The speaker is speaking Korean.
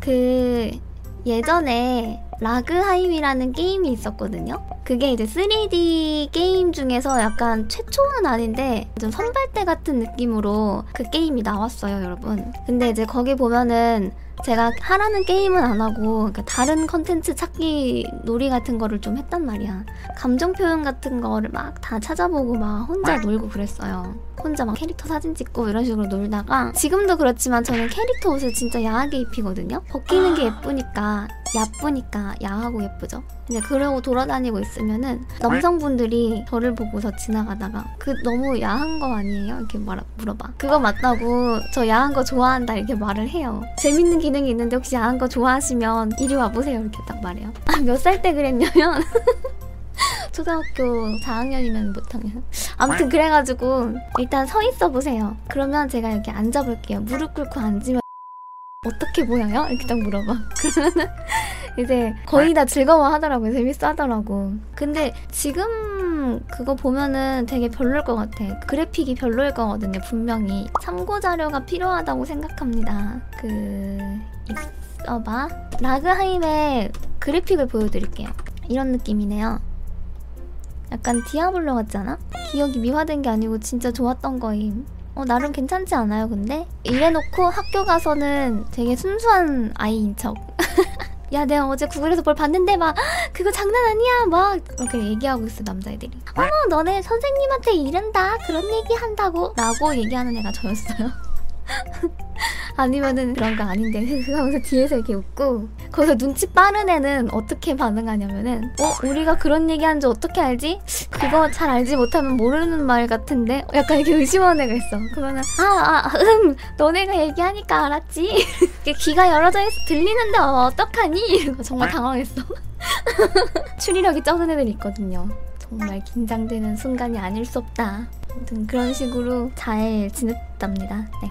그 예전에 라그하임이라는 게임이 있었거든요. 그게 이제 3D 게임 중에서 약간 최초는 아닌데 좀 선발대 같은 느낌으로 그 게임이 나왔어요, 여러분. 근데 이제 거기 보면은 제가 하라는 게임은 안 하고 그러니까 다른 컨텐츠 찾기 놀이 같은 거를 좀 했단 말이야. 감정 표현 같은 거를 막 다 찾아보고 막 혼자 놀고 그랬어요. 혼자 막 캐릭터 사진 찍고 이런 식으로 놀다가 지금도 그렇지만 저는 캐릭터 옷을 진짜 야하게 입히거든요. 벗기는 게 예쁘니까 야쁘니까 야하고 예쁘죠. 이제 그러고 돌아다니고 있으면은 남성분들이 저를 보고서 지나가다가 그 너무 야한 거 아니에요? 이렇게 말 물어봐. 그거 맞다고 저 야한 거 좋아한다 이렇게 말을 해요. 재밌는 기능이 있는데 혹시 야한 거 좋아하시면 이리 와보세요 이렇게 딱 말해요. 아, 몇 살 때 그랬냐면 초등학교 4학년이면 못하면 아무튼 그래가지고 일단 서 있어 보세요. 그러면 제가 이렇게 앉아볼게요. 무릎 꿇고 앉으면 어떻게 보여요? 이렇게 딱 물어봐. 그러면은 이제 거의 다 즐거워하더라고요. 재밌어 하더라고. 근데 지금 그거 보면은 되게 별로일 것 같아. 그래픽이 별로일 거거든요. 분명히 참고 자료가 필요하다고 생각합니다. 그 있어봐. 라그하임의 그래픽을 보여드릴게요. 이런 느낌이네요. 약간 디아블로 같잖아? 기억이 미화된 게 아니고 진짜 좋았던 거임. 어, 나름 괜찮지 않아요, 근데? 이래놓고 학교 가서는 되게 순수한 아이인 척. 야, 내가 어제 구글에서 뭘 봤는데, 막, 그거 장난 아니야, 막, 이렇게 얘기하고 있어, 남자애들이. 어머, 너네 선생님한테 이른다, 그런 얘기 한다고? 라고 얘기하는 애가 저였어요. 아니면은 그런 거 아닌데 하면서 뒤에서 이렇게 웃고. 거기서 눈치 빠른 애는 어떻게 반응하냐면은 어? 우리가 그런 얘기하는 줄 어떻게 알지? 그거 잘 알지 못하면 모르는 말 같은데? 약간 이렇게 의심하는 애가 있어. 그러면은 아아음 너네가 얘기하니까 알았지? 귀가 열어져 있어. 들리는데 어, 어떡하니? 정말 당황했어. 추리력이 쩌는 애들이 있거든요. 정말 긴장되는 순간이 아닐 수 없다. 아무튼 그런 식으로 잘 지냈답니다. 네.